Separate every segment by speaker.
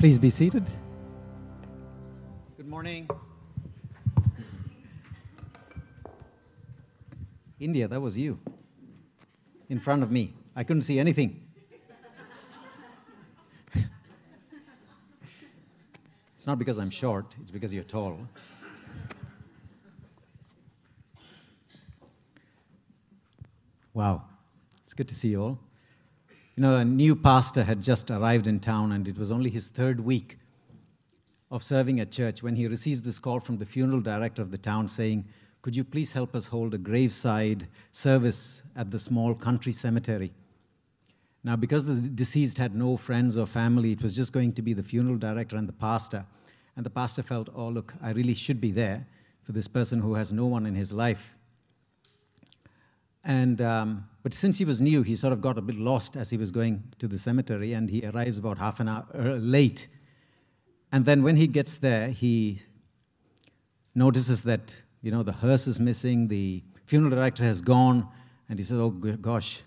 Speaker 1: Please be seated. Good morning. India, that was you in front of me. I couldn't see anything. it's not because I'm short, it's because you're tall. Wow, it's good to see you all. You know, a new pastor had just arrived in town, and it was only his third week of serving at church when he receives this call from the funeral director of the town saying, Could you please help us hold a graveside service at the small country cemetery? Now, because the deceased had no friends or family, it was just going to be the funeral director and the pastor. And the pastor felt, Oh, look, I really should be there for this person who has no one in his life. And, um, but since he was new, he sort of got a bit lost as he was going to the cemetery, and he arrives about half an hour uh, late. And then when he gets there, he notices that, you know, the hearse is missing, the funeral director has gone, and he says, oh gosh,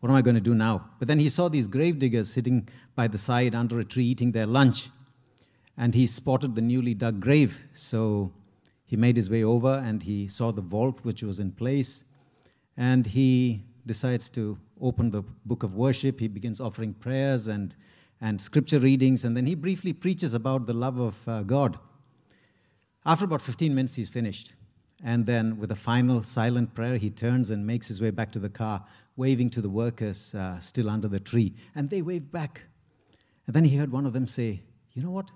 Speaker 1: what am I going to do now? But then he saw these grave diggers sitting by the side under a tree eating their lunch, and he spotted the newly dug grave. So he made his way over, and he saw the vault which was in place and he decides to open the book of worship. He begins offering prayers and, and scripture readings, and then he briefly preaches about the love of uh, God. After about 15 minutes, he's finished. And then, with a final silent prayer, he turns and makes his way back to the car, waving to the workers uh, still under the tree. And they wave back. And then he heard one of them say, You know what?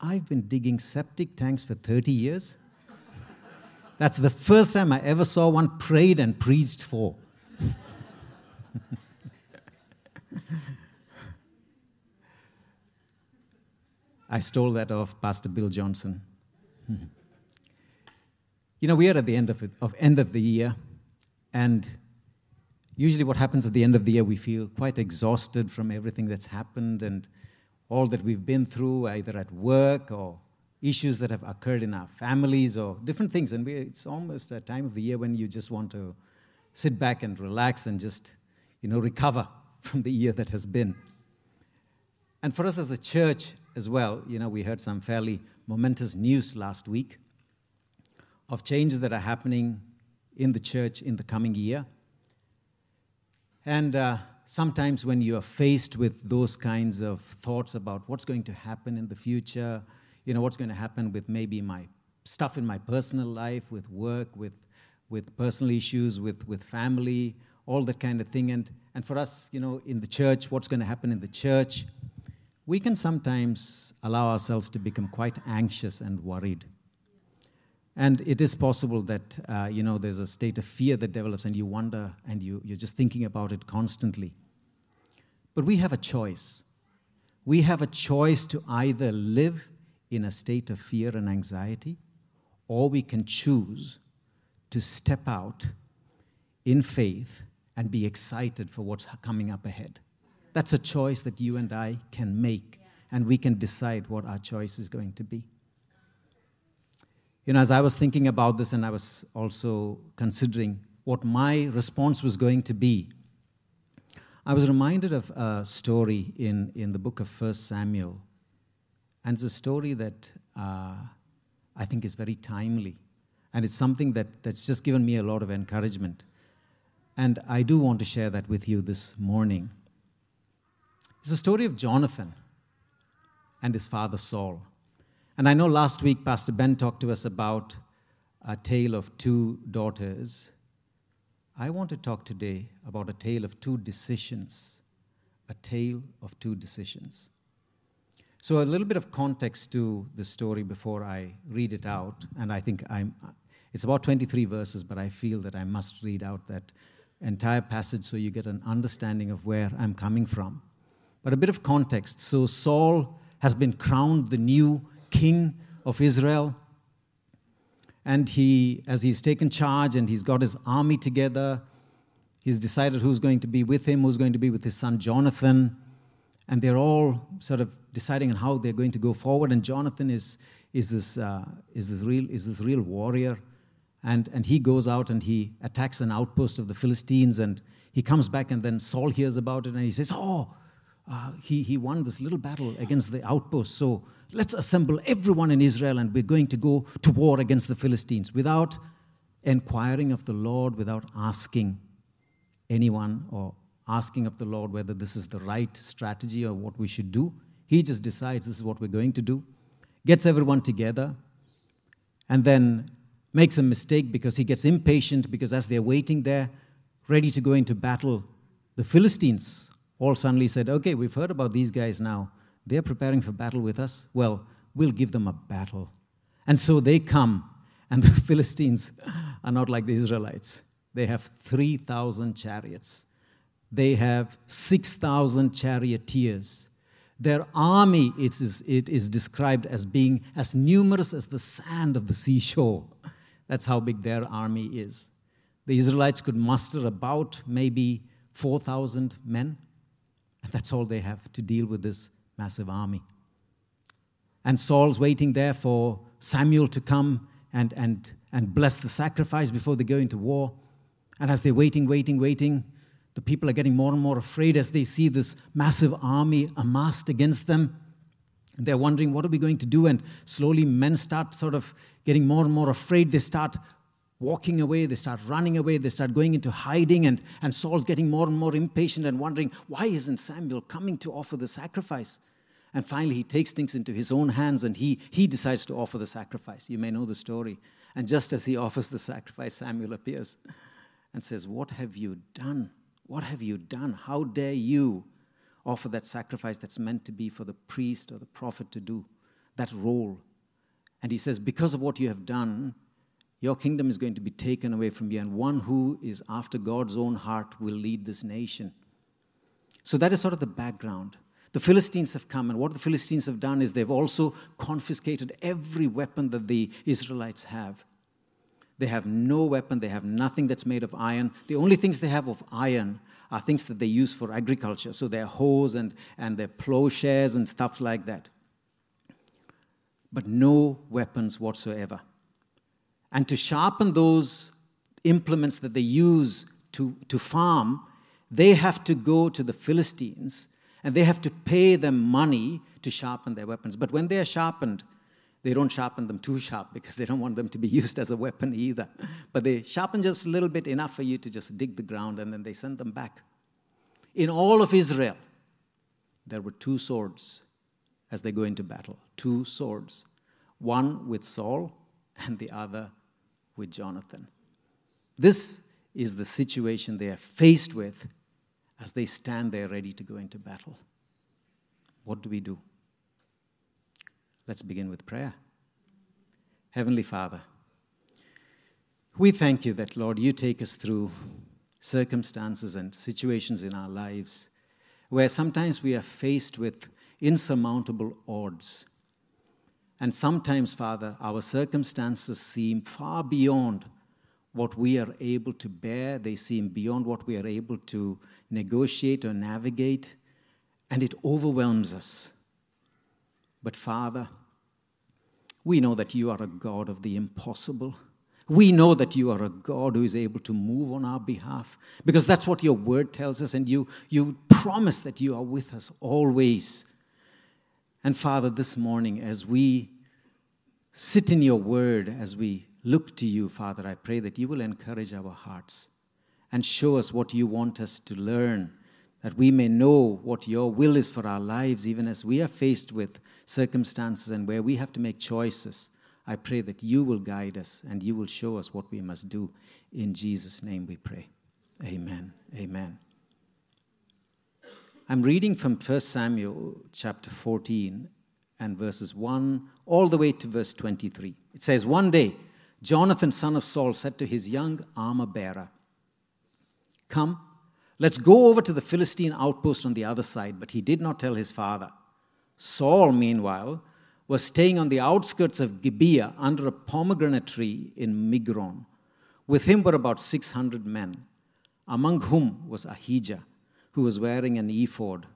Speaker 1: I've been digging septic tanks for 30 years. That's the first time I ever saw one prayed and preached for. I stole that off Pastor Bill Johnson. you know, we are at the end of, it, of end of the year, and usually what happens at the end of the year, we feel quite exhausted from everything that's happened and all that we've been through, either at work or issues that have occurred in our families or different things. And we, it's almost a time of the year when you just want to sit back and relax and just, you know, recover from the year that has been. And for us as a church as well, you know, we heard some fairly momentous news last week of changes that are happening in the church in the coming year. And uh, sometimes when you are faced with those kinds of thoughts about what's going to happen in the future, you know, what's going to happen with maybe my stuff in my personal life, with work, with, with personal issues, with, with family, all that kind of thing. And, and for us, you know, in the church, what's going to happen in the church, we can sometimes allow ourselves to become quite anxious and worried. And it is possible that, uh, you know, there's a state of fear that develops and you wonder and you, you're just thinking about it constantly. But we have a choice. We have a choice to either live in a state of fear and anxiety, or we can choose to step out in faith and be excited for what's coming up ahead. That's a choice that you and I can make, and we can decide what our choice is going to be. You know, as I was thinking about this, and I was also considering what my response was going to be, I was reminded of a story in, in the book of First Samuel and it's a story that uh, I think is very timely. And it's something that, that's just given me a lot of encouragement. And I do want to share that with you this morning. It's a story of Jonathan and his father Saul. And I know last week Pastor Ben talked to us about a tale of two daughters. I want to talk today about a tale of two decisions. A tale of two decisions. So, a little bit of context to the story before I read it out. And I think I'm, it's about 23 verses, but I feel that I must read out that entire passage so you get an understanding of where I'm coming from. But a bit of context. So, Saul has been crowned the new king of Israel. And he, as he's taken charge and he's got his army together, he's decided who's going to be with him, who's going to be with his son Jonathan and they're all sort of deciding on how they're going to go forward. And Jonathan is, is, this, uh, is, this, real, is this real warrior. And, and he goes out and he attacks an outpost of the Philistines. And he comes back, and then Saul hears about it and he says, Oh, uh, he, he won this little battle against the outpost. So let's assemble everyone in Israel and we're going to go to war against the Philistines without inquiring of the Lord, without asking anyone or asking of the Lord whether this is the right strategy or what we should do. He just decides this is what we're going to do, gets everyone together, and then makes a mistake because he gets impatient because as they're waiting there, ready to go into battle, the Philistines all suddenly said, Okay, we've heard about these guys now. They're preparing for battle with us. Well, we'll give them a battle. And so they come, and the Philistines are not like the Israelites. They have 3,000 chariots, they have 6,000 charioteers. Their army it is, it is described as being as numerous as the sand of the seashore. That's how big their army is. The Israelites could muster about maybe 4,000 men. And that's all they have to deal with this massive army. And Saul's waiting there for Samuel to come and, and, and bless the sacrifice before they go into war. And as they're waiting, waiting, waiting, the people are getting more and more afraid as they see this massive army amassed against them. They're wondering, what are we going to do? And slowly, men start sort of getting more and more afraid. They start walking away, they start running away, they start going into hiding, and, and Saul's getting more and more impatient and wondering, why isn't Samuel coming to offer the sacrifice? And finally, he takes things into his own hands and he, he decides to offer the sacrifice. You may know the story. And just as he offers the sacrifice, Samuel appears and says, What have you done? What have you done? How dare you offer that sacrifice that's meant to be for the priest or the prophet to do, that role? And he says, Because of what you have done, your kingdom is going to be taken away from you, and one who is after God's own heart will lead this nation. So that is sort of the background. The Philistines have come, and what the Philistines have done is they've also confiscated every weapon that the Israelites have. They have no weapon, they have nothing that's made of iron. The only things they have of iron are things that they use for agriculture. So their hoes and, and their plowshares and stuff like that. But no weapons whatsoever. And to sharpen those implements that they use to, to farm, they have to go to the Philistines and they have to pay them money to sharpen their weapons. But when they are sharpened, they don't sharpen them too sharp because they don't want them to be used as a weapon either. But they sharpen just a little bit enough for you to just dig the ground and then they send them back. In all of Israel, there were two swords as they go into battle. Two swords. One with Saul and the other with Jonathan. This is the situation they are faced with as they stand there ready to go into battle. What do we do? Let's begin with prayer. Heavenly Father, we thank you that, Lord, you take us through circumstances and situations in our lives where sometimes we are faced with insurmountable odds and sometimes, Father, our circumstances seem far beyond what we are able to bear, they seem beyond what we are able to negotiate or navigate, and it overwhelms us. But, Father, we know that you are a God of the impossible. We know that you are a God who is able to move on our behalf because that's what your word tells us, and you, you promise that you are with us always. And Father, this morning, as we sit in your word, as we look to you, Father, I pray that you will encourage our hearts and show us what you want us to learn, that we may know what your will is for our lives, even as we are faced with circumstances and where we have to make choices. I pray that you will guide us and you will show us what we must do. In Jesus' name we pray. Amen. Amen. I'm reading from 1 Samuel chapter 14 and verses 1 all the way to verse 23. It says, One day, Jonathan, son of Saul, said to his young armor bearer, Come, let's go over to the Philistine outpost on the other side. But he did not tell his father. Saul, meanwhile, was staying on the outskirts of Gibeah under a pomegranate tree in Migron. With him were about 600 men, among whom was Ahijah who was wearing an ephod.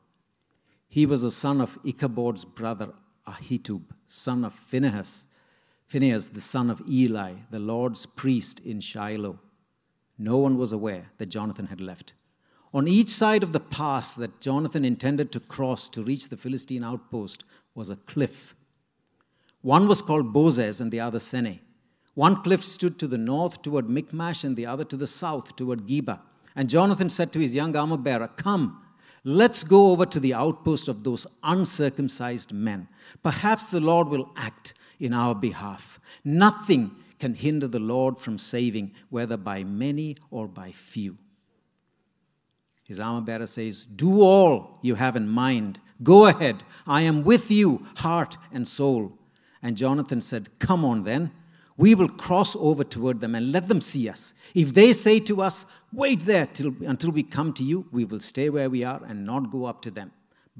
Speaker 1: He was the son of Ichabod's brother Ahitub, son of Phinehas, Phinehas, the son of Eli, the Lord's priest in Shiloh. No one was aware that Jonathan had left. On each side of the pass that Jonathan intended to cross to reach the Philistine outpost was a cliff. One was called Bozez and the other Seneh. One cliff stood to the north toward Michmash and the other to the south toward Geba. And Jonathan said to his young armor bearer, Come, let's go over to the outpost of those uncircumcised men. Perhaps the Lord will act in our behalf. Nothing can hinder the Lord from saving, whether by many or by few. His armor bearer says, Do all you have in mind. Go ahead. I am with you, heart and soul. And Jonathan said, Come on then. We will cross over toward them and let them see us. If they say to us, Wait there till, until we come to you, we will stay where we are and not go up to them.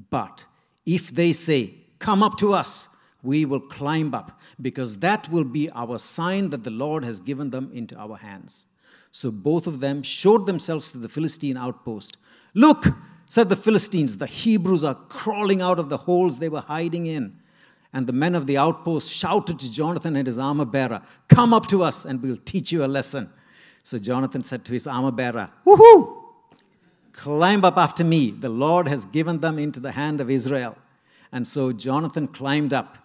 Speaker 1: But if they say, Come up to us, we will climb up, because that will be our sign that the Lord has given them into our hands. So both of them showed themselves to the Philistine outpost. Look, said the Philistines, the Hebrews are crawling out of the holes they were hiding in. And the men of the outpost shouted to Jonathan and his armor bearer, Come up to us and we'll teach you a lesson. So Jonathan said to his armor bearer, Woohoo! Climb up after me. The Lord has given them into the hand of Israel. And so Jonathan climbed up,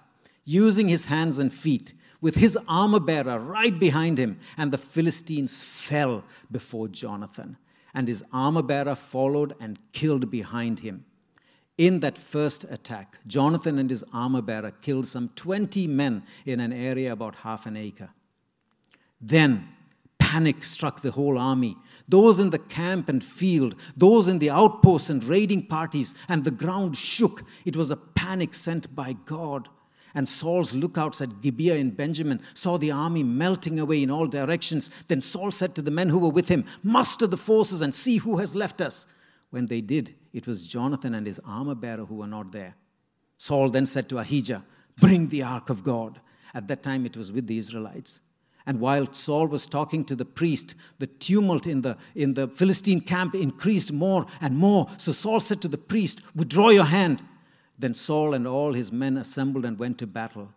Speaker 1: using his hands and feet with his armor bearer right behind him, and the Philistines fell before Jonathan. And his armor bearer followed and killed behind him. In that first attack, Jonathan and his armor bearer killed some 20 men in an area about half an acre. Then panic struck the whole army. Those in the camp and field, those in the outposts and raiding parties, and the ground shook. It was a panic sent by God. And Saul's lookouts at Gibeah in Benjamin saw the army melting away in all directions. Then Saul said to the men who were with him, Muster the forces and see who has left us. When they did, it was Jonathan and his armor bearer who were not there. Saul then said to Ahijah, Bring the ark of God. At that time, it was with the Israelites. And while Saul was talking to the priest, the tumult in the, in the Philistine camp increased more and more. So Saul said to the priest, Withdraw your hand. Then Saul and all his men assembled and went to battle.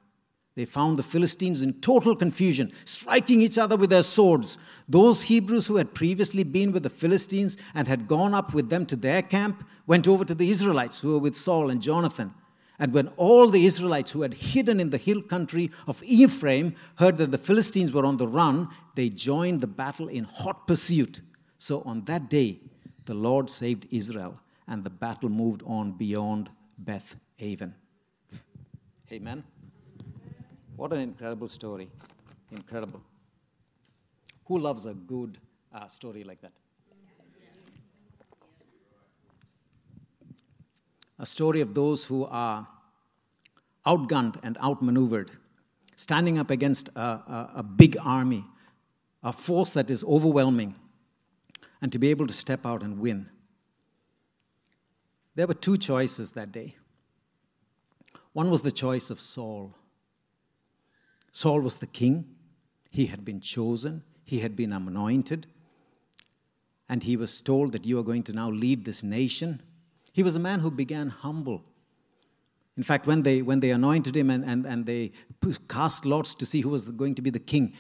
Speaker 1: They found the Philistines in total confusion, striking each other with their swords. Those Hebrews who had previously been with the Philistines and had gone up with them to their camp went over to the Israelites who were with Saul and Jonathan. And when all the Israelites who had hidden in the hill country of Ephraim heard that the Philistines were on the run, they joined the battle in hot pursuit. So on that day, the Lord saved Israel, and the battle moved on beyond Beth Aven. Amen. What an incredible story. Incredible. Who loves a good uh, story like that? A story of those who are outgunned and outmaneuvered, standing up against a, a, a big army, a force that is overwhelming, and to be able to step out and win. There were two choices that day. One was the choice of Saul. Saul was the king, he had been chosen, he had been anointed, and he was told that you are going to now lead this nation. He was a man who began humble. In fact, when they, when they anointed him and, and, and they cast lots to see who was going to be the king,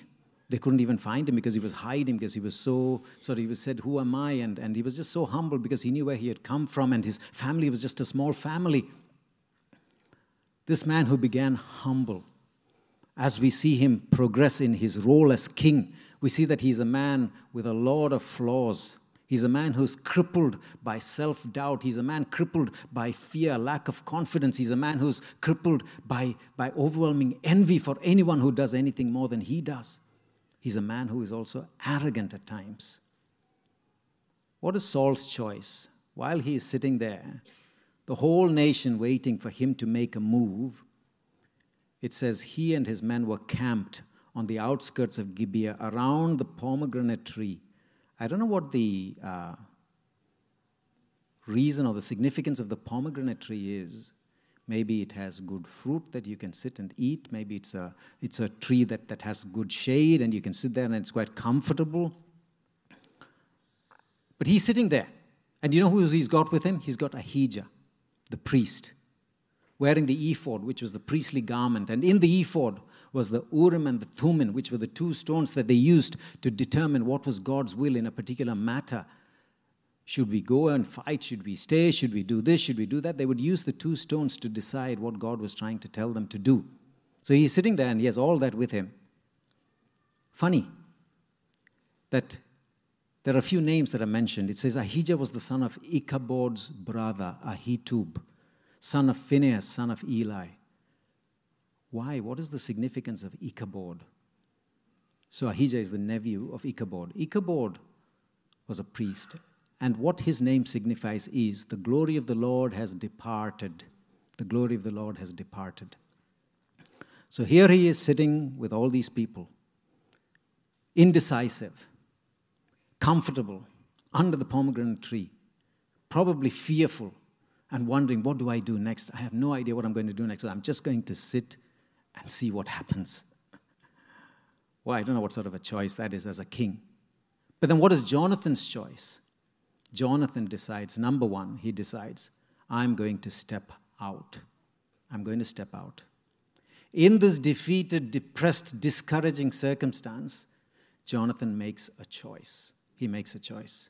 Speaker 1: they couldn't even find him because he was hiding because he was so sort of he was said who am i? And, and he was just so humble because he knew where he had come from and his family was just a small family. This man who began humble as we see him progress in his role as king we see that he's a man with a lot of flaws He's a man who's crippled by self doubt. He's a man crippled by fear, lack of confidence. He's a man who's crippled by, by overwhelming envy for anyone who does anything more than he does. He's a man who is also arrogant at times. What is Saul's choice? While he is sitting there, the whole nation waiting for him to make a move, it says he and his men were camped on the outskirts of Gibeah around the pomegranate tree. I don't know what the uh, reason or the significance of the pomegranate tree is. Maybe it has good fruit that you can sit and eat. Maybe it's a, it's a tree that, that has good shade and you can sit there and it's quite comfortable. But he's sitting there. And you know who he's got with him? He's got Ahijah, the priest, wearing the ephod, which was the priestly garment. And in the ephod was the Urim and the Thummim, which were the two stones that they used to determine what was God's will in a particular matter. Should we go and fight? Should we stay? Should we do this? Should we do that? They would use the two stones to decide what God was trying to tell them to do. So he's sitting there and he has all that with him. Funny that there are a few names that are mentioned. It says Ahijah was the son of Ichabod's brother, Ahitub, son of Phinehas, son of Eli. Why? What is the significance of Ichabod? So Ahijah is the nephew of Ichabod. Ichabod was a priest, and what his name signifies is the glory of the Lord has departed. The glory of the Lord has departed. So here he is sitting with all these people, indecisive, comfortable, under the pomegranate tree, probably fearful and wondering, what do I do next? I have no idea what I'm going to do next. So I'm just going to sit and see what happens. Well, I don't know what sort of a choice that is as a king. But then what is Jonathan's choice? Jonathan decides, number one, he decides, I'm going to step out. I'm going to step out. In this defeated, depressed, discouraging circumstance, Jonathan makes a choice. He makes a choice.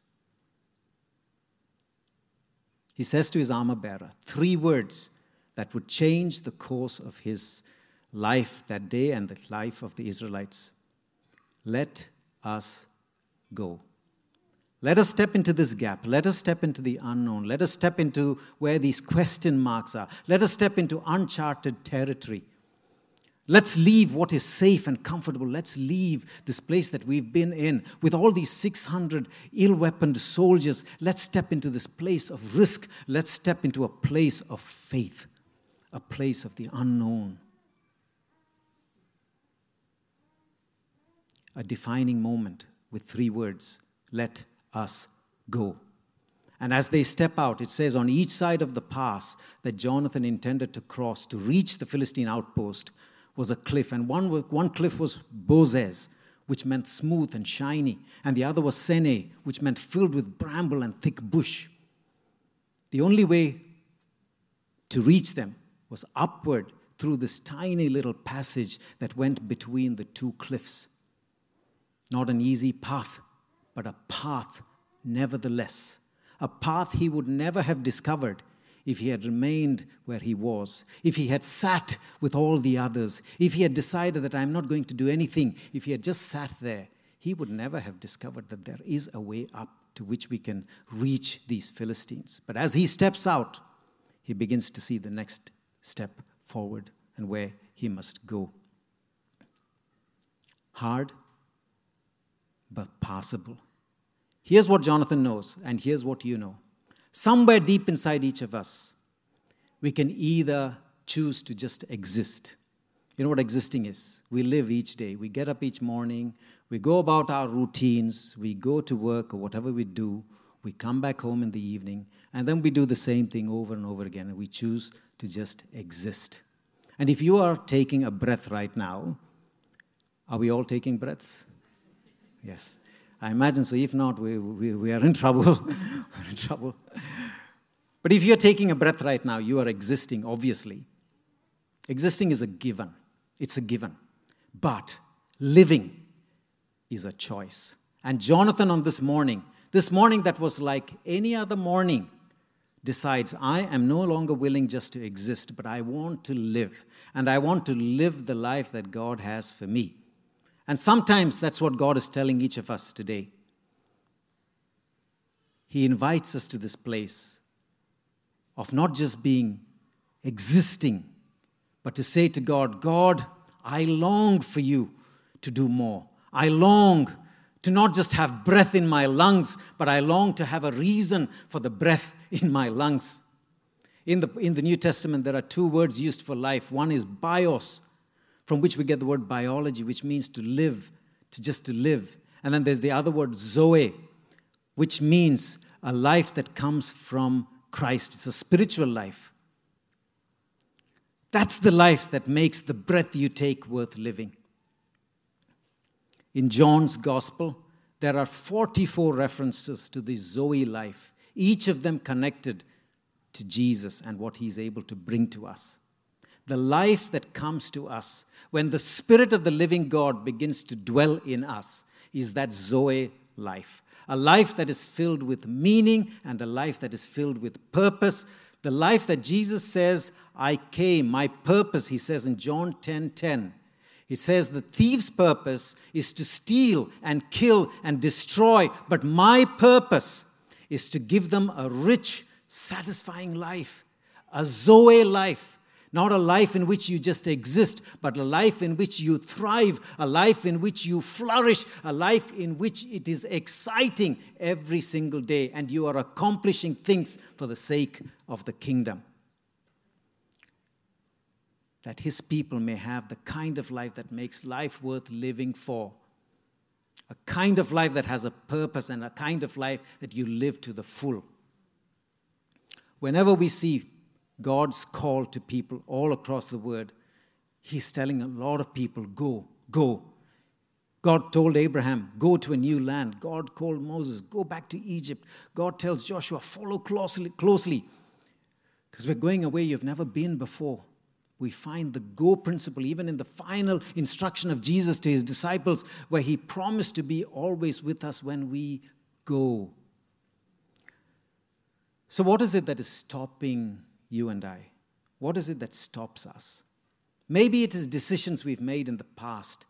Speaker 1: He says to his armor bearer three words that would change the course of his life that day and the life of the Israelites. Let us go. Let us step into this gap. Let us step into the unknown. Let us step into where these question marks are. Let us step into uncharted territory. Let's leave what is safe and comfortable. Let's leave this place that we've been in with all these 600 ill weaponed soldiers. Let's step into this place of risk. Let's step into a place of faith, a place of the unknown. A defining moment with three words let us go. And as they step out, it says on each side of the pass that Jonathan intended to cross to reach the Philistine outpost was a cliff. And one, one cliff was Bozez, which meant smooth and shiny, and the other was Seneh, which meant filled with bramble and thick bush. The only way to reach them was upward through this tiny little passage that went between the two cliffs. Not an easy path, but a path nevertheless. A path he would never have discovered if he had remained where he was, if he had sat with all the others, if he had decided that I'm not going to do anything, if he had just sat there, he would never have discovered that there is a way up to which we can reach these Philistines. But as he steps out, he begins to see the next step forward and where he must go. Hard, but possible. Here's what Jonathan knows, and here's what you know. Somewhere deep inside each of us, we can either choose to just exist. You know what existing is? We live each day. We get up each morning, we go about our routines, we go to work or whatever we do, we come back home in the evening, and then we do the same thing over and over again, and we choose to just exist. And if you are taking a breath right now, are we all taking breaths? Yes. I imagine so. If not, we, we, we are in trouble. we're in trouble. But if you're taking a breath right now, you are existing, obviously. Existing is a given, it's a given. But living is a choice. And Jonathan, on this morning, this morning that was like any other morning, decides, I am no longer willing just to exist, but I want to live. And I want to live the life that God has for me. And sometimes that's what God is telling each of us today. He invites us to this place of not just being existing, but to say to God, God, I long for you to do more. I long to not just have breath in my lungs, but I long to have a reason for the breath in my lungs. In the, in the New Testament, there are two words used for life one is bios, from which we get the word biology, which means to live, to just to live. And then there's the other word, Zoe, which means a life that comes from Christ. It's a spiritual life. That's the life that makes the breath you take worth living. In John's gospel, there are 44 references to the Zoe life, each of them connected to Jesus and what he's able to bring to us the life that comes to us when the Spirit of the living God begins to dwell in us is that Zoe life. A life that is filled with meaning and a life that is filled with purpose. The life that Jesus says, I came, my purpose, he says in John 10 10. He says, The thief's purpose is to steal and kill and destroy, but my purpose is to give them a rich, satisfying life, a Zoe life not a life in which you just exist, but a life in which you thrive, a life in which you flourish, a life in which it is exciting every single day and you are accomplishing things for the sake of the kingdom. That his people may have the kind of life that makes life worth living for. A kind of life that has a purpose and a kind of life that you live to the full. Whenever we see God's call to people all across the world, He's telling a lot of people, go, go. God told Abraham, go to a new land. God called Moses, go back to Egypt. God tells Joshua, follow closely, closely. Because we're going away you've never been before. We find the go principle even in the final instruction of Jesus to his disciples, where he promised to be always with us when we go. So, what is it that is stopping you and I? What is it that stops us? Maybe it is decisions we've made in the past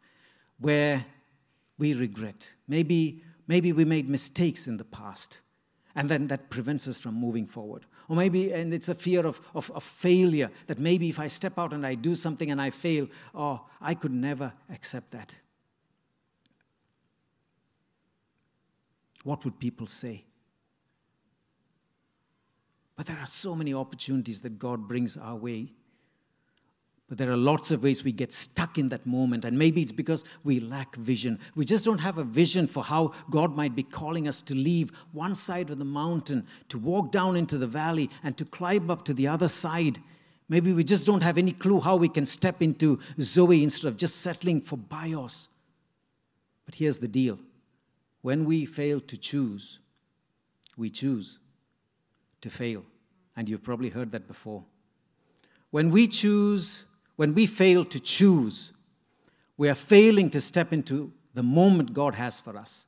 Speaker 1: where we regret. Maybe, maybe we made mistakes in the past, and then that prevents us from moving forward. Or maybe, and it's a fear of, of, of failure, that maybe if I step out and I do something and I fail, oh, I could never accept that. What would people say? But there are so many opportunities that God brings our way. But there are lots of ways we get stuck in that moment. And maybe it's because we lack vision. We just don't have a vision for how God might be calling us to leave one side of the mountain, to walk down into the valley, and to climb up to the other side. Maybe we just don't have any clue how we can step into Zoe instead of just settling for Bios. But here's the deal when we fail to choose, we choose to fail. And you've probably heard that before. When we choose, when we fail to choose, we are failing to step into the moment God has for us.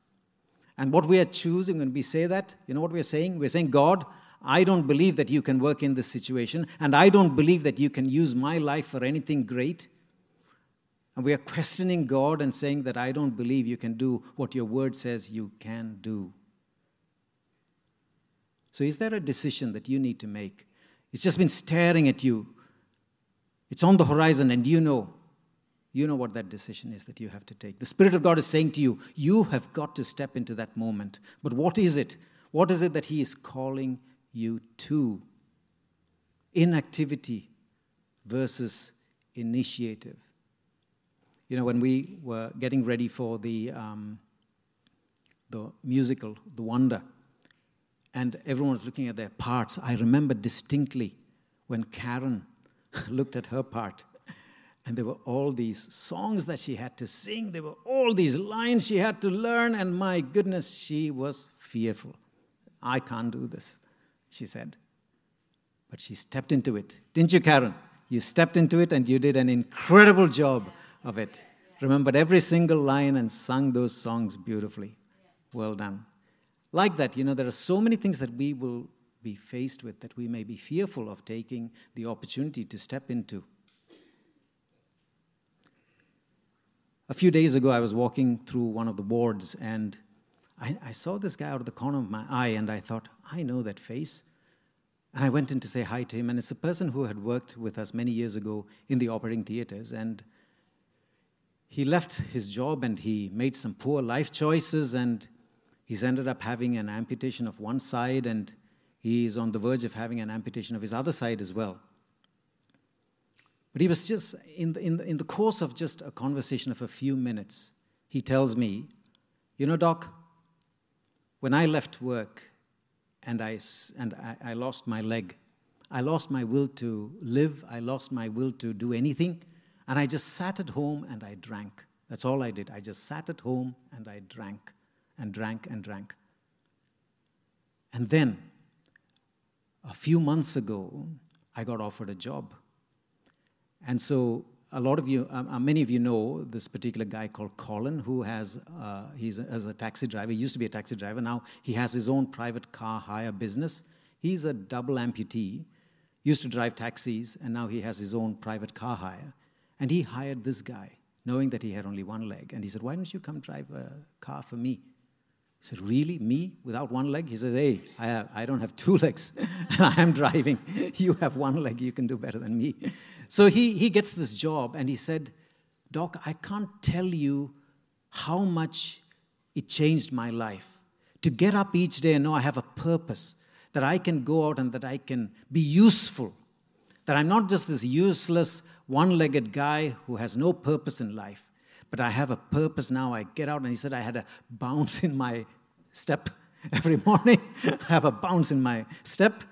Speaker 1: And what we are choosing when we say that, you know what we're saying? We're saying, God, I don't believe that you can work in this situation, and I don't believe that you can use my life for anything great. And we are questioning God and saying that I don't believe you can do what your word says you can do. So, is there a decision that you need to make? It's just been staring at you. It's on the horizon, and you know, you know what that decision is that you have to take. The Spirit of God is saying to you, you have got to step into that moment. But what is it? What is it that He is calling you to? Inactivity versus initiative. You know, when we were getting ready for the, um, the musical, The Wonder, and everyone was looking at their parts. I remember distinctly when Karen looked at her part, and there were all these songs that she had to sing, there were all these lines she had to learn, and my goodness, she was fearful. I can't do this, she said. But she stepped into it. Didn't you, Karen? You stepped into it and you did an incredible job of it. Remembered every single line and sung those songs beautifully. Well done like that, you know, there are so many things that we will be faced with that we may be fearful of taking the opportunity to step into. A few days ago, I was walking through one of the wards and I, I, saw this guy out of the corner of my eye and I thought, I know that face. And I went in to say hi to him, and it's a person who had worked with us many years ago in the operating theaters. And he left his job and he made some poor life choices and He's ended up having an amputation of one side, and he is on the verge of having an amputation of his other side as well. But he was just, in the, in the, in the course of just a conversation of a few minutes, he tells me, You know, Doc, when I left work and I, and I, I lost my leg, I lost my will to live, I lost my will to do anything, and I just sat at home and I drank. That's all I did. I just sat at home and I drank and drank and drank. And then, a few months ago, I got offered a job. And so a lot of you, um, uh, many of you know this particular guy called Colin, who has, uh, he's as a taxi driver, he used to be a taxi driver, now he has his own private car hire business. He's a double amputee, used to drive taxis, and now he has his own private car hire. And he hired this guy, knowing that he had only one leg. And he said, Why don't you come drive a car for me? He said, Really? Me without one leg? He said, Hey, I, have, I don't have two legs and I am driving. You have one leg, you can do better than me. So he, he gets this job and he said, Doc, I can't tell you how much it changed my life. To get up each day and know I have a purpose, that I can go out and that I can be useful, that I'm not just this useless, one legged guy who has no purpose in life, but I have a purpose now. I get out, and he said I had a bounce in my step every morning. I have a bounce in my step.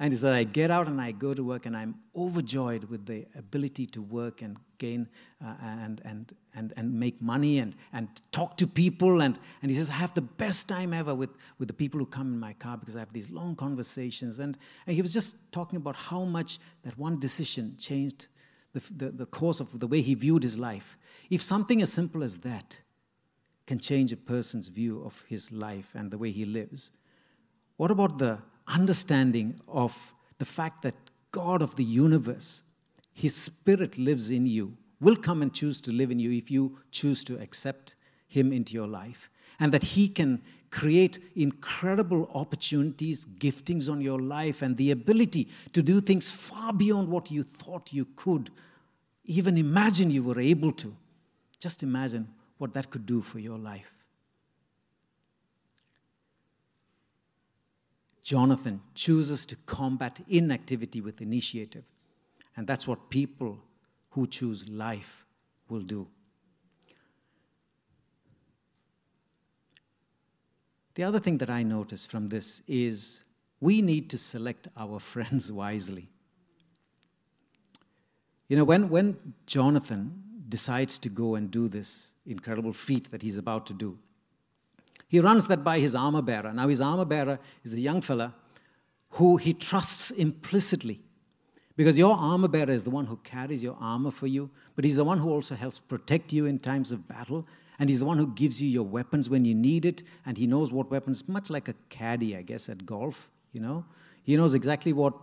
Speaker 1: And he said, I get out and I go to work, and I'm overjoyed with the ability to work and gain uh, and, and, and, and make money and, and talk to people. And, and he says, I have the best time ever with, with the people who come in my car because I have these long conversations. And, and he was just talking about how much that one decision changed the, the, the course of the way he viewed his life. If something as simple as that can change a person's view of his life and the way he lives, what about the understanding of the fact that God of the universe, his spirit lives in you, will come and choose to live in you if you choose to accept him into your life, and that he can create incredible opportunities, giftings on your life, and the ability to do things far beyond what you thought you could even imagine you were able to. Just imagine what that could do for your life. Jonathan chooses to combat inactivity with initiative. And that's what people who choose life will do. The other thing that I notice from this is we need to select our friends wisely. You know, when, when Jonathan decides to go and do this incredible feat that he's about to do, he runs that by his armor bearer. Now, his armor bearer is a young fella who he trusts implicitly. Because your armor bearer is the one who carries your armor for you, but he's the one who also helps protect you in times of battle. And he's the one who gives you your weapons when you need it. And he knows what weapons, much like a caddy, I guess, at golf, you know. He knows exactly what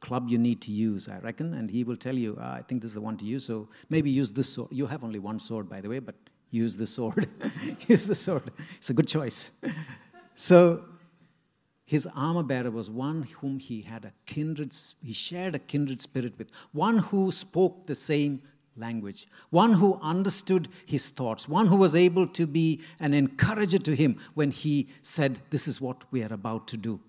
Speaker 1: club you need to use, I reckon. And he will tell you, ah, I think this is the one to use. So maybe use this sword. You have only one sword, by the way, but use the sword. use the sword. It's a good choice. so his armor bearer was one whom he had a kindred, he shared a kindred spirit with, one who spoke the same language, one who understood his thoughts, one who was able to be an encourager to him when he said, This is what we are about to do.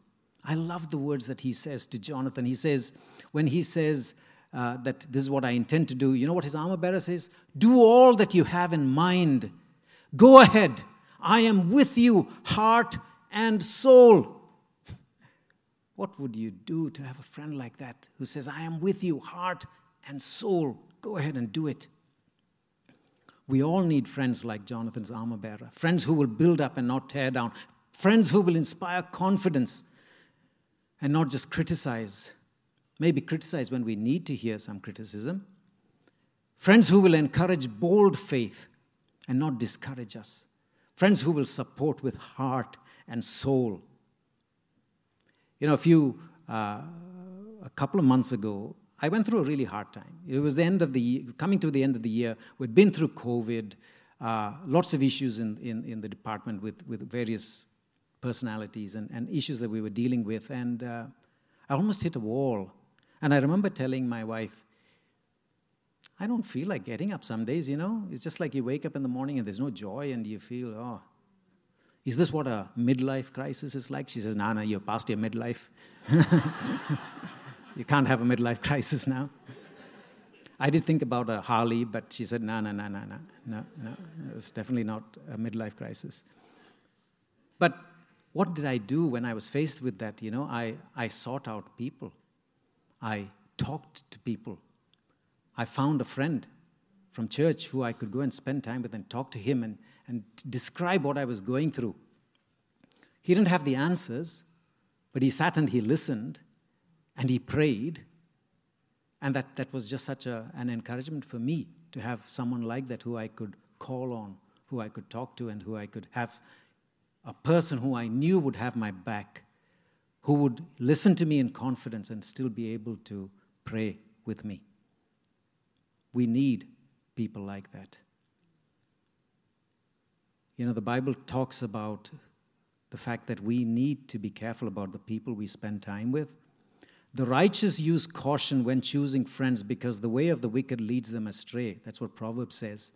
Speaker 1: I love the words that he says to Jonathan. He says, when he says uh, that this is what I intend to do, you know what his armor bearer says? Do all that you have in mind. Go ahead. I am with you, heart and soul. What would you do to have a friend like that who says, I am with you, heart and soul? Go ahead and do it. We all need friends like Jonathan's armor bearer, friends who will build up and not tear down, friends who will inspire confidence and not just criticize. Maybe criticize when we need to hear some criticism. Friends who will encourage bold faith and not discourage us. Friends who will support with heart and soul. You know, a few, uh, a couple of months ago, I went through a really hard time. It was the end of the year, coming to the end of the year. We'd been through COVID, uh, lots of issues in, in, in the department with, with various personalities and, and issues that we were dealing with. And uh, I almost hit a wall. And I remember telling my wife, I don't feel like getting up some days, you know? It's just like you wake up in the morning and there's no joy and you feel, oh, is this what a midlife crisis is like? She says, no, you're past your midlife. you can't have a midlife crisis now. I did think about a Harley, but she said, no, no, no, no, no, no, no. It's definitely not a midlife crisis. But what did I do when I was faced with that? You know, I, I sought out people. I talked to people. I found a friend from church who I could go and spend time with and talk to him and, and describe what I was going through. He didn't have the answers, but he sat and he listened and he prayed. And that, that was just such a, an encouragement for me to have someone like that who I could call on, who I could talk to, and who I could have a person who I knew would have my back, who would listen to me in confidence and still be able to pray with me. We need people like that. You know, the Bible talks about the fact that we need to be careful about the people we spend time with. The righteous use caution when choosing friends because the way of the wicked leads them astray. That's what Proverbs says.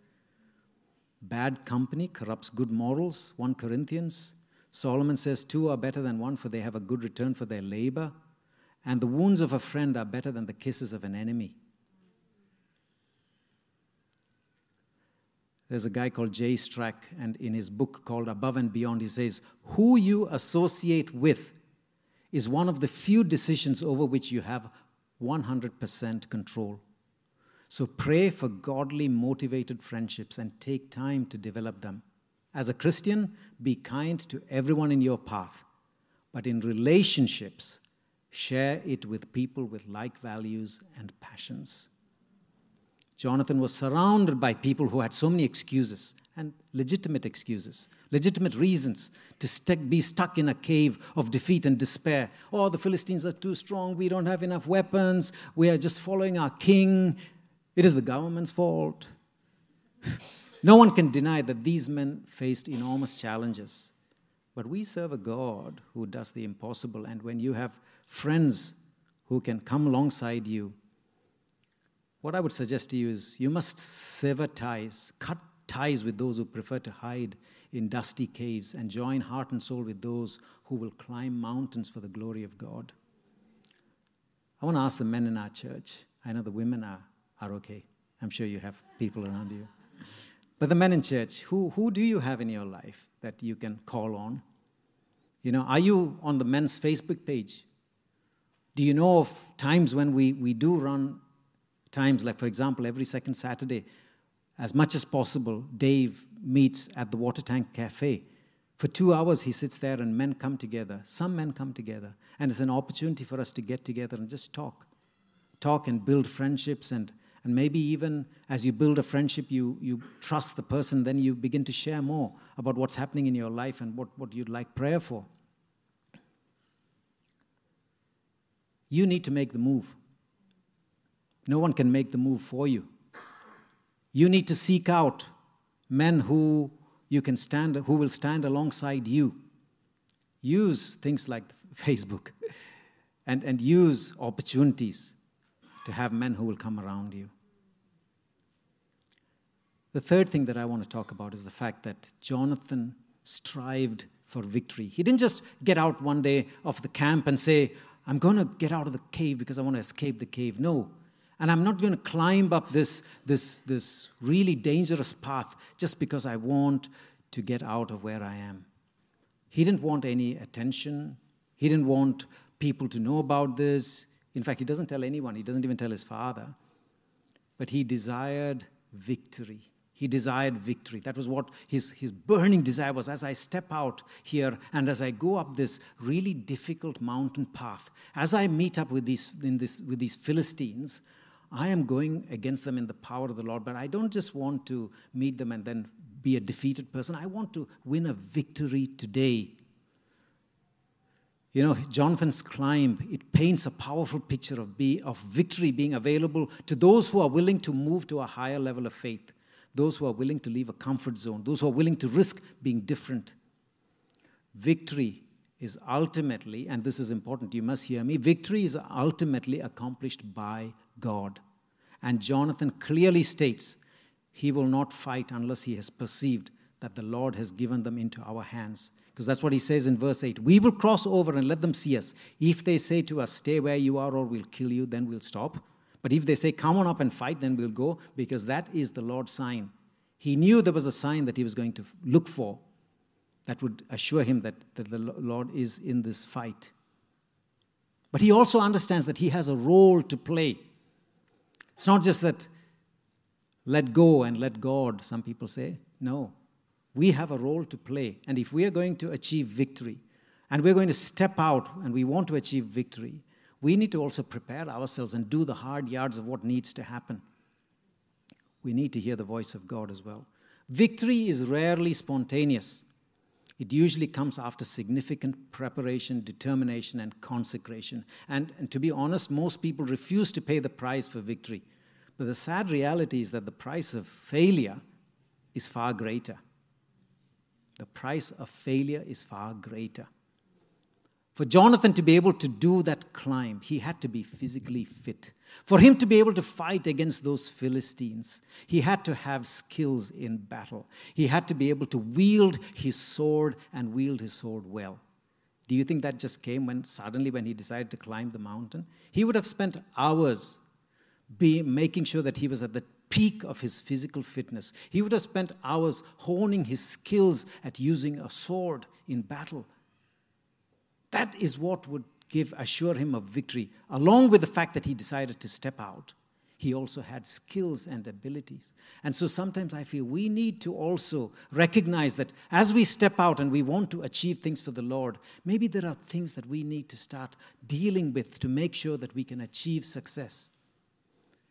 Speaker 1: Bad company corrupts good morals, 1 Corinthians. Solomon says, Two are better than one, for they have a good return for their labor. And the wounds of a friend are better than the kisses of an enemy. There's a guy called Jay Strack, and in his book called Above and Beyond, he says, Who you associate with is one of the few decisions over which you have 100% control. So pray for godly, motivated friendships and take time to develop them. As a Christian, be kind to everyone in your path, but in relationships, share it with people with like values and passions. Jonathan was surrounded by people who had so many excuses and legitimate excuses, legitimate reasons to st- be stuck in a cave of defeat and despair. Oh, the Philistines are too strong. We don't have enough weapons. We are just following our king. It is the government's fault. no one can deny that these men faced enormous challenges. But we serve a God who does the impossible. And when you have friends who can come alongside you what I would suggest to you is you must sever ties, cut ties with those who prefer to hide in dusty caves, and join heart and soul with those who will climb mountains for the glory of God. I want to ask the men in our church. I know the women are, are okay. I'm sure you have people around you. But the men in church, who, who do you have in your life that you can call on? You know, are you on the men's Facebook page? Do you know of times when we, we do run times, like for example, every second Saturday, as much as possible, Dave meets at the Water Tank Cafe. For two hours, he sits there and men come together. Some men come together. And it's an opportunity for us to get together and just talk. Talk and build friendships. And, and maybe even as you build a friendship, you, you trust the person, then you begin to share more about what's happening in your life and what, what you'd like prayer for. You need to make the move. No one can make the move for you. You need to seek out men who you can stand who will stand alongside you. Use things like Facebook and, and use opportunities to have men who will come around you. The third thing that I want to talk about is the fact that Jonathan strived for victory. He didn't just get out one day of the camp and say, I'm going to get out of the cave because I want to escape the cave. No, and I'm not going to climb up this, this, this really dangerous path just because I want to get out of where I am. He didn't want any attention. He didn't want people to know about this. In fact, he doesn't tell anyone, he doesn't even tell his father. But he desired victory. He desired victory. That was what his, his burning desire was. As I step out here and as I go up this really difficult mountain path, as I meet up with these, in this, with these Philistines, I am going against them in the power of the Lord, but I don't just want to meet them and then be a defeated person. I want to win a victory today. You know, Jonathan's climb, it paints a powerful picture of, be, of victory being available to those who are willing to move to a higher level of faith, those who are willing to leave a comfort zone, those who are willing to risk being different. Victory is ultimately, and this is important, you must hear me, victory is ultimately accomplished by God. And Jonathan clearly states he will not fight unless he has perceived that the Lord has given them into our hands. Because that's what he says in verse 8 We will cross over and let them see us. If they say to us, Stay where you are, or we'll kill you, then we'll stop. But if they say, Come on up and fight, then we'll go, because that is the Lord's sign. He knew there was a sign that he was going to look for that would assure him that, that the Lord is in this fight. But he also understands that he has a role to play. It's not just that let go and let God, some people say. No. We have a role to play. And if we are going to achieve victory, and we're going to step out and we want to achieve victory, we need to also prepare ourselves and do the hard yards of what needs to happen. We need to hear the voice of God as well. Victory is rarely spontaneous. It usually comes after significant preparation, determination, and consecration. And, and to be honest, most people refuse to pay the price for victory. But the sad reality is that the price of failure is far greater. The price of failure is far greater. For Jonathan to be able to do that climb, he had to be physically fit. For him to be able to fight against those Philistines, he had to have skills in battle. He had to be able to wield his sword and wield his sword well. Do you think that just came when suddenly when he decided to climb the mountain? He would have spent hours be making sure that he was at the peak of his physical fitness. He would have spent hours honing his skills at using a sword in battle that is what would give, assure him of victory, along with the fact that he decided to step out. He also had skills and abilities. And so sometimes I feel we need to also recognize that as we step out and we want to achieve things for the Lord, maybe there are things that we need to start dealing with to make sure that we can achieve success.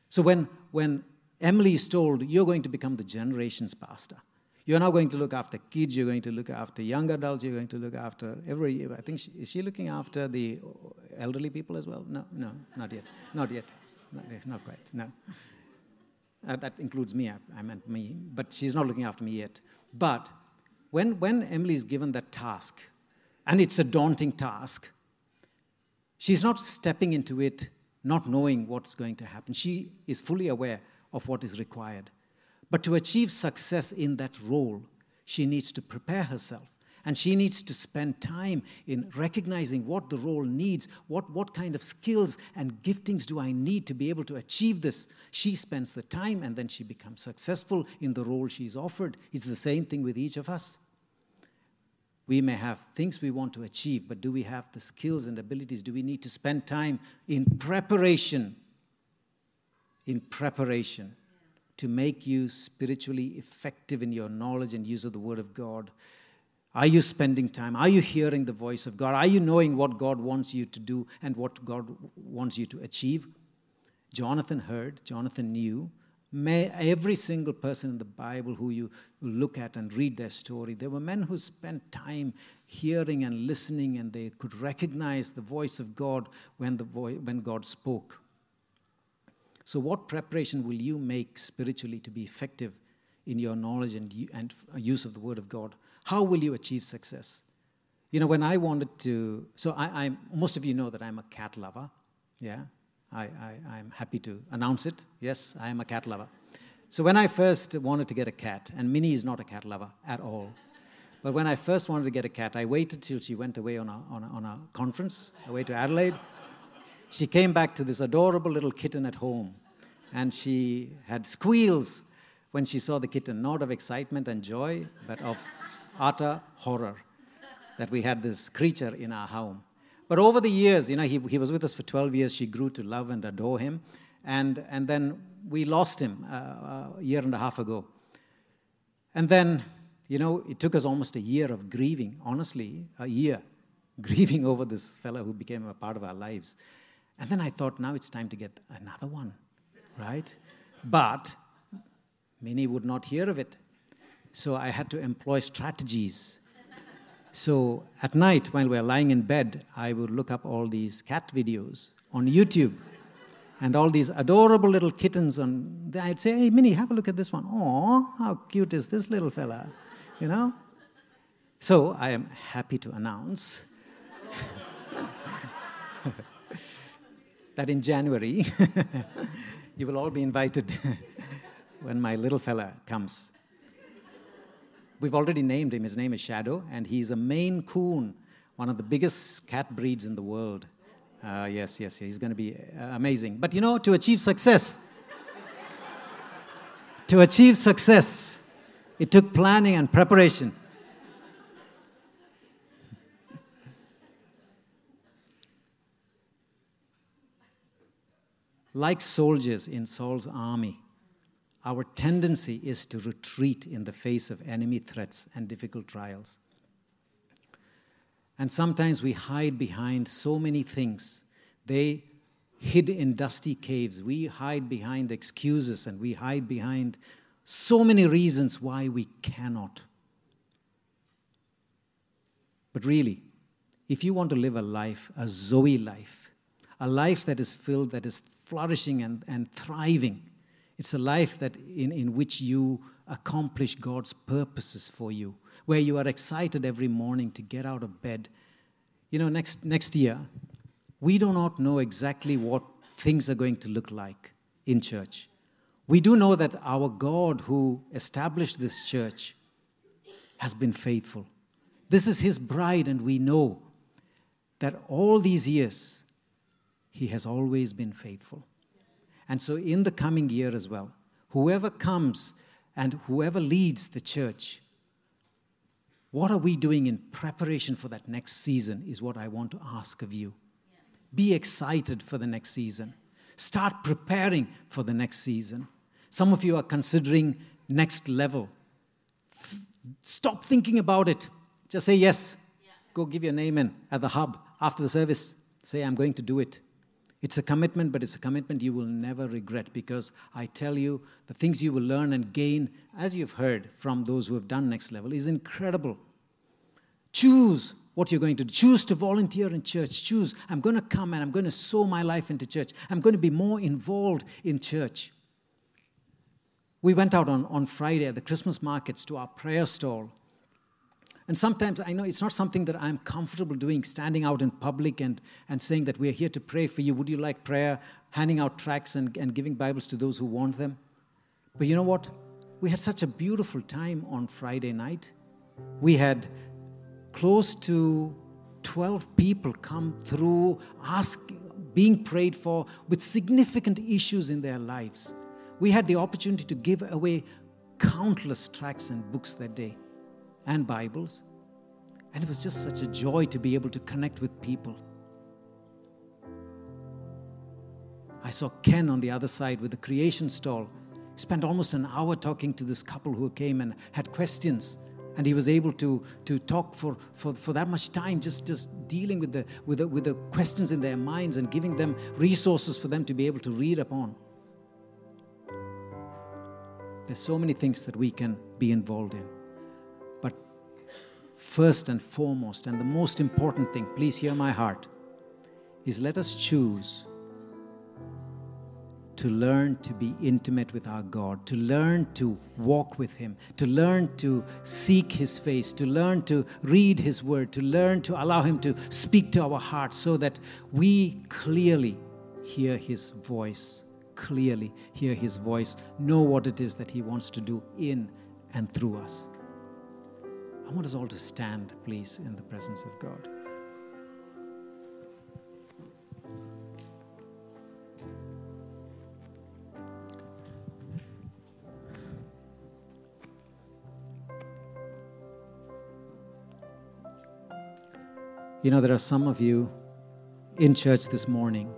Speaker 1: So when, when Emily is told, You're going to become the generations pastor, you're now going to look after kids, you're going to look after young adults, you're going to look after every. I think, she, is she looking after the elderly people as well? No, no, not yet. Not yet. Not, not quite, no. Uh, that includes me, I, I, meant me, but she's not looking after me yet. But when, when Emily is given that task, and it's a daunting task, she's not stepping into it not knowing what's going to happen. She is fully aware of what is required. But to achieve success in that role, she needs to prepare herself. And she needs to spend time in recognizing what the role needs, what, what kind of skills and giftings do I need to be able to achieve this. She spends the time and then she becomes successful in the role she's offered. It's the same thing with each of us. We may have things we want to achieve, but do we have the skills and abilities? Do we need to spend time in preparation? In preparation to make you spiritually effective in your knowledge and use of the Word of God? Are you spending time? Are you hearing the voice of God? Are you knowing what God wants you to do and what God wants you to achieve? Jonathan heard, Jonathan knew. May every single person in the Bible who you look at and read their story, there were men who spent time hearing and listening, and they could recognize the voice of God when, the voice, when God spoke. So, what preparation will you make spiritually to be effective in your knowledge and, and use of the Word of God? How will you achieve success? You know, when I wanted to, so I, am most of you know that I'm a cat lover. Yeah, I, I, I'm happy to announce it. Yes, I am a cat lover. So when I first wanted to get a cat, and Minnie is not a cat lover at all, but when I first wanted to get a cat, I waited till she went away on a, on a, on a conference, away to Adelaide she came back to this adorable little kitten at home, and she had squeals when she saw the kitten, not of excitement and joy, but of utter horror that we had this creature in our home. But over the years, you know, he, he was with us for 12 years. She grew to love and adore him. And, and then we lost him uh, a year and a half ago. And then, you know, it took us almost a year of grieving, honestly, a year, grieving over this fellow who became a part of our lives. And then I thought, now it's time to get another one, right? But Minnie would not hear of it. So I had to employ strategies. So at night, while we are lying in bed, I would look up all these cat videos on YouTube and all these adorable little kittens. And I'd say, hey, Minnie, have a look at this one. Oh, how cute is this little fella? You know? So I am happy to announce that in January, you will all be invited when my little fella comes. We've already named him. His name is Shadow, and he's a Maine Coon, one of the biggest cat breeds in the world. Uh, yes, yes, he's going to be uh, amazing. But you know, to achieve success, to achieve success, it took planning and preparation. Like soldiers in Saul's army, our tendency is to retreat in the face of enemy threats and difficult trials. And sometimes we hide behind so many things They hid in dusty caves. We hide behind excuses and we hide behind so many reasons why we cannot. But really, if you want to live a life, a Zoe life, a life that is filled, that is flourishing and, and thriving, it's a life that in, in which you accomplish God's purposes for you, where you are excited every morning to get out of bed. You know, next, next year, we do not know exactly what things are going to look like in church. We do know that our God who established this church has been faithful. This is his bride, and we know that all these years, he has always been faithful. And so, in the coming year as well, whoever comes and whoever leads the church, what are we doing in preparation for that next season is what I want to ask of you. Be excited for the next season. Start preparing for the next season. Some of you are considering next level. Stop thinking about it. Just say yes. Go give your name in at the hub after the service. Say, I'm going to do it. It's a commitment, but it's a commitment you will never regret because I tell you, the things you will learn and gain, as you've heard from those who have done next level, is incredible. Choose what you're going to do. Choose to volunteer in church. Choose, I'm going to come and I'm going to sow my life into church. I'm going to be more involved in church. We went out on, on Friday at the Christmas markets to our prayer stall. And sometimes I know it's not something that I'm comfortable doing, standing out in public and, and saying that we're here to pray for you. Would you like prayer? Handing out tracts and, and giving Bibles to those who want them. But you know what? We had such a beautiful time on Friday night. We had close to 12 people come through, asking, being prayed for with significant issues in their lives. We had the opportunity to give away countless tracts and books that day and Bibles. And it was just such a joy to be able to connect with people. I saw Ken on the other side with the creation stall. He Spent almost an hour talking to this couple who came and had questions and he was able to, to talk for, for, for that much time just, just dealing with the, with, the, with the questions in their minds and giving them resources for them to be able to read upon there's so many things that we can be involved in first and foremost and the most important thing please hear my heart is let us choose to learn to be intimate with our God, to learn to walk with Him, to learn to seek His face, to learn to read His word, to learn to allow Him to speak to our hearts so that we clearly hear His voice, clearly hear His voice, know what it is that He wants to do in and through us. I want us all to stand, please, in the presence of God. You know, there are some of you in church this morning,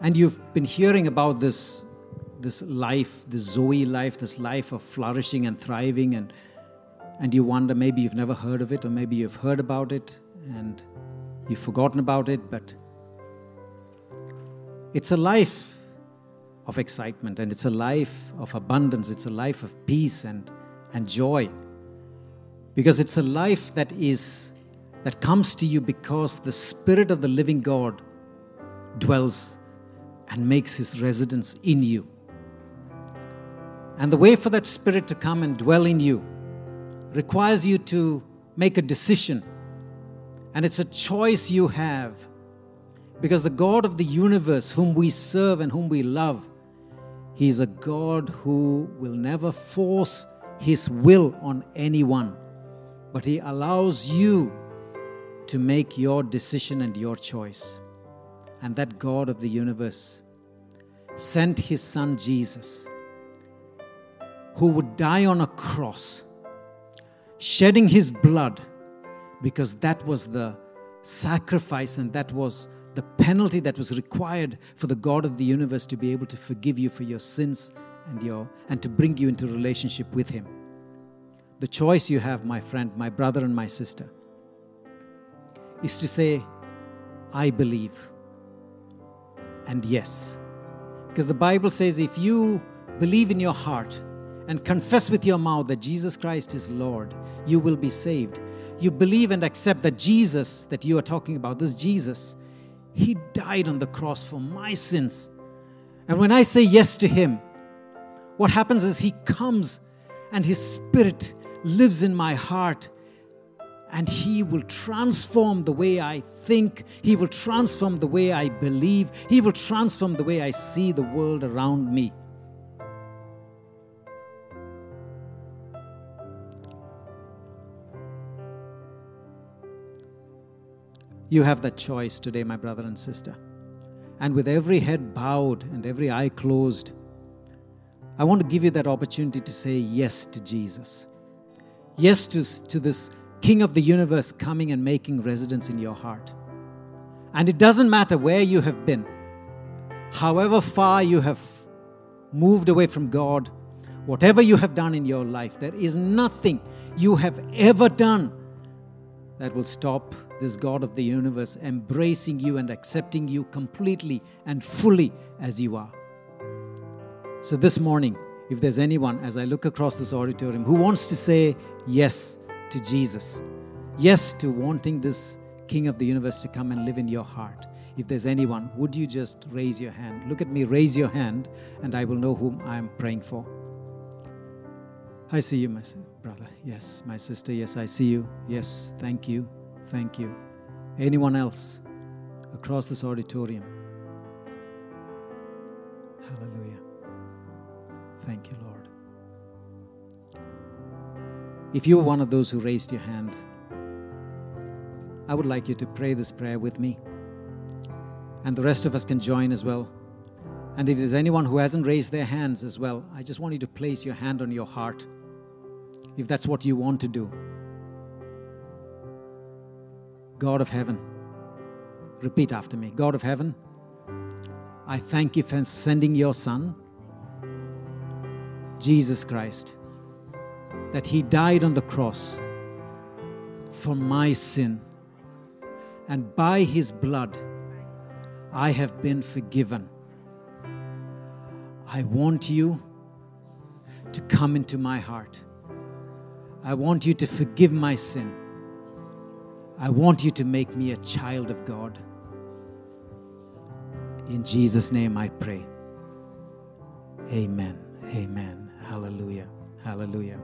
Speaker 1: and you've been hearing about this, this life, this Zoe life, this life of flourishing and thriving, and, and you wonder maybe you've never heard of it, or maybe you've heard about it and you've forgotten about it, but it's a life of excitement and it's a life of abundance, it's a life of peace and, and joy because it's a life that is that comes to you because the spirit of the living god dwells and makes his residence in you and the way for that spirit to come and dwell in you requires you to make a decision. And it's a choice you have. Because the god of the universe whom we serve and whom we love he is a god who will never force his will on anyone. But He allows you to make your decision and your choice. And that God of the universe sent His Son Jesus, who would die on a cross, shedding His blood, because that was the sacrifice and that was the penalty that was required for the God of the universe to be able to forgive you for your sins and your and to bring you into relationship with him the choice you have, my friend, my brother, and my sister, is to say, I believe. And yes. Because the Bible says if you believe in your heart and confess with your mouth that Jesus Christ is Lord, you will be saved. You believe and accept that Jesus, that you are talking about, this Jesus, he died on the cross for my sins. And when I say yes to him, what happens is he comes and his spirit lives in my heart and He will transform the way I think. He will transform the way I believe. He will transform the way I see the world around me. You have that choice today, my brother and sister. And with every head bowed and every eye closed, I want to give you that opportunity to say yes to Jesus. Yes to, to this King of the universe coming and making residence in your heart. And it doesn't matter where you have been, however far you have moved away from God, whatever you have done in your life, there is nothing you have ever done that will stop this God of the universe embracing you and accepting you completely and fully as you are. So, this morning, if there's anyone, as I look across this auditorium, who wants to say yes to Jesus. Yes to wanting this King of the universe to come and live in your heart. If there's anyone, would you just raise your hand? Look at me, raise your hand, and I will know whom I am praying for. I see you, my brother. Yes, my sister. Yes, I see you. Yes, thank you. Thank you. Anyone else across this auditorium? Hallelujah. Thank you, Lord. If you're one of those who raised your hand, I would like you to pray this prayer with me. And the rest of us can join as well. And if there's anyone who hasn't raised their hands as well, I just want you to place your hand on your heart if that's what you want to do. God of heaven, repeat after me God of heaven, I thank you for sending your Son, Jesus Christ that He died on the cross for my sin. And by His blood, I have been forgiven. I want you to come into my heart. I want you to forgive my sin. I want you to make me a child of God. In Jesus' name I pray. Amen. Amen. Hallelujah. Hallelujah.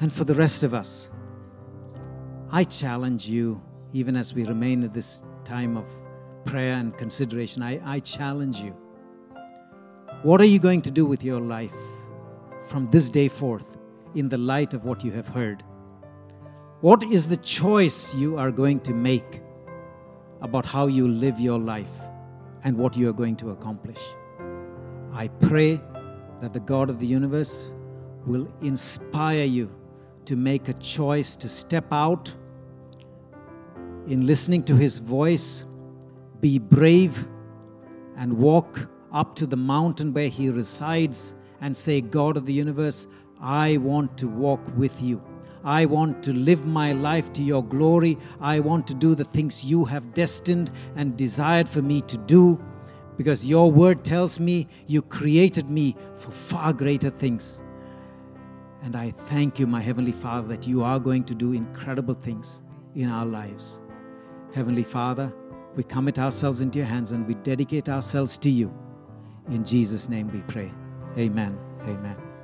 Speaker 1: And for the rest of us, I challenge you, even as we remain at this time of prayer and consideration, I, I challenge you. What are you going to do with your life from this day forth in the light of what you have heard? What is the choice you are going to make about how you live your life and what you are going to accomplish? I pray that the God of the universe will inspire you to make a choice to step out in listening to His voice, be brave, and walk up to the mountain where He resides and say, God of the universe, I want to walk with you. I want to live my life to your glory. I want to do the things you have destined and desired for me to do because your word tells me you created me for far greater things. And I thank you, my Heavenly Father, that you are going to do incredible things in our lives. Heavenly Father, we commit ourselves into your hands and we dedicate ourselves to you. In Jesus' name we pray. Amen. Amen.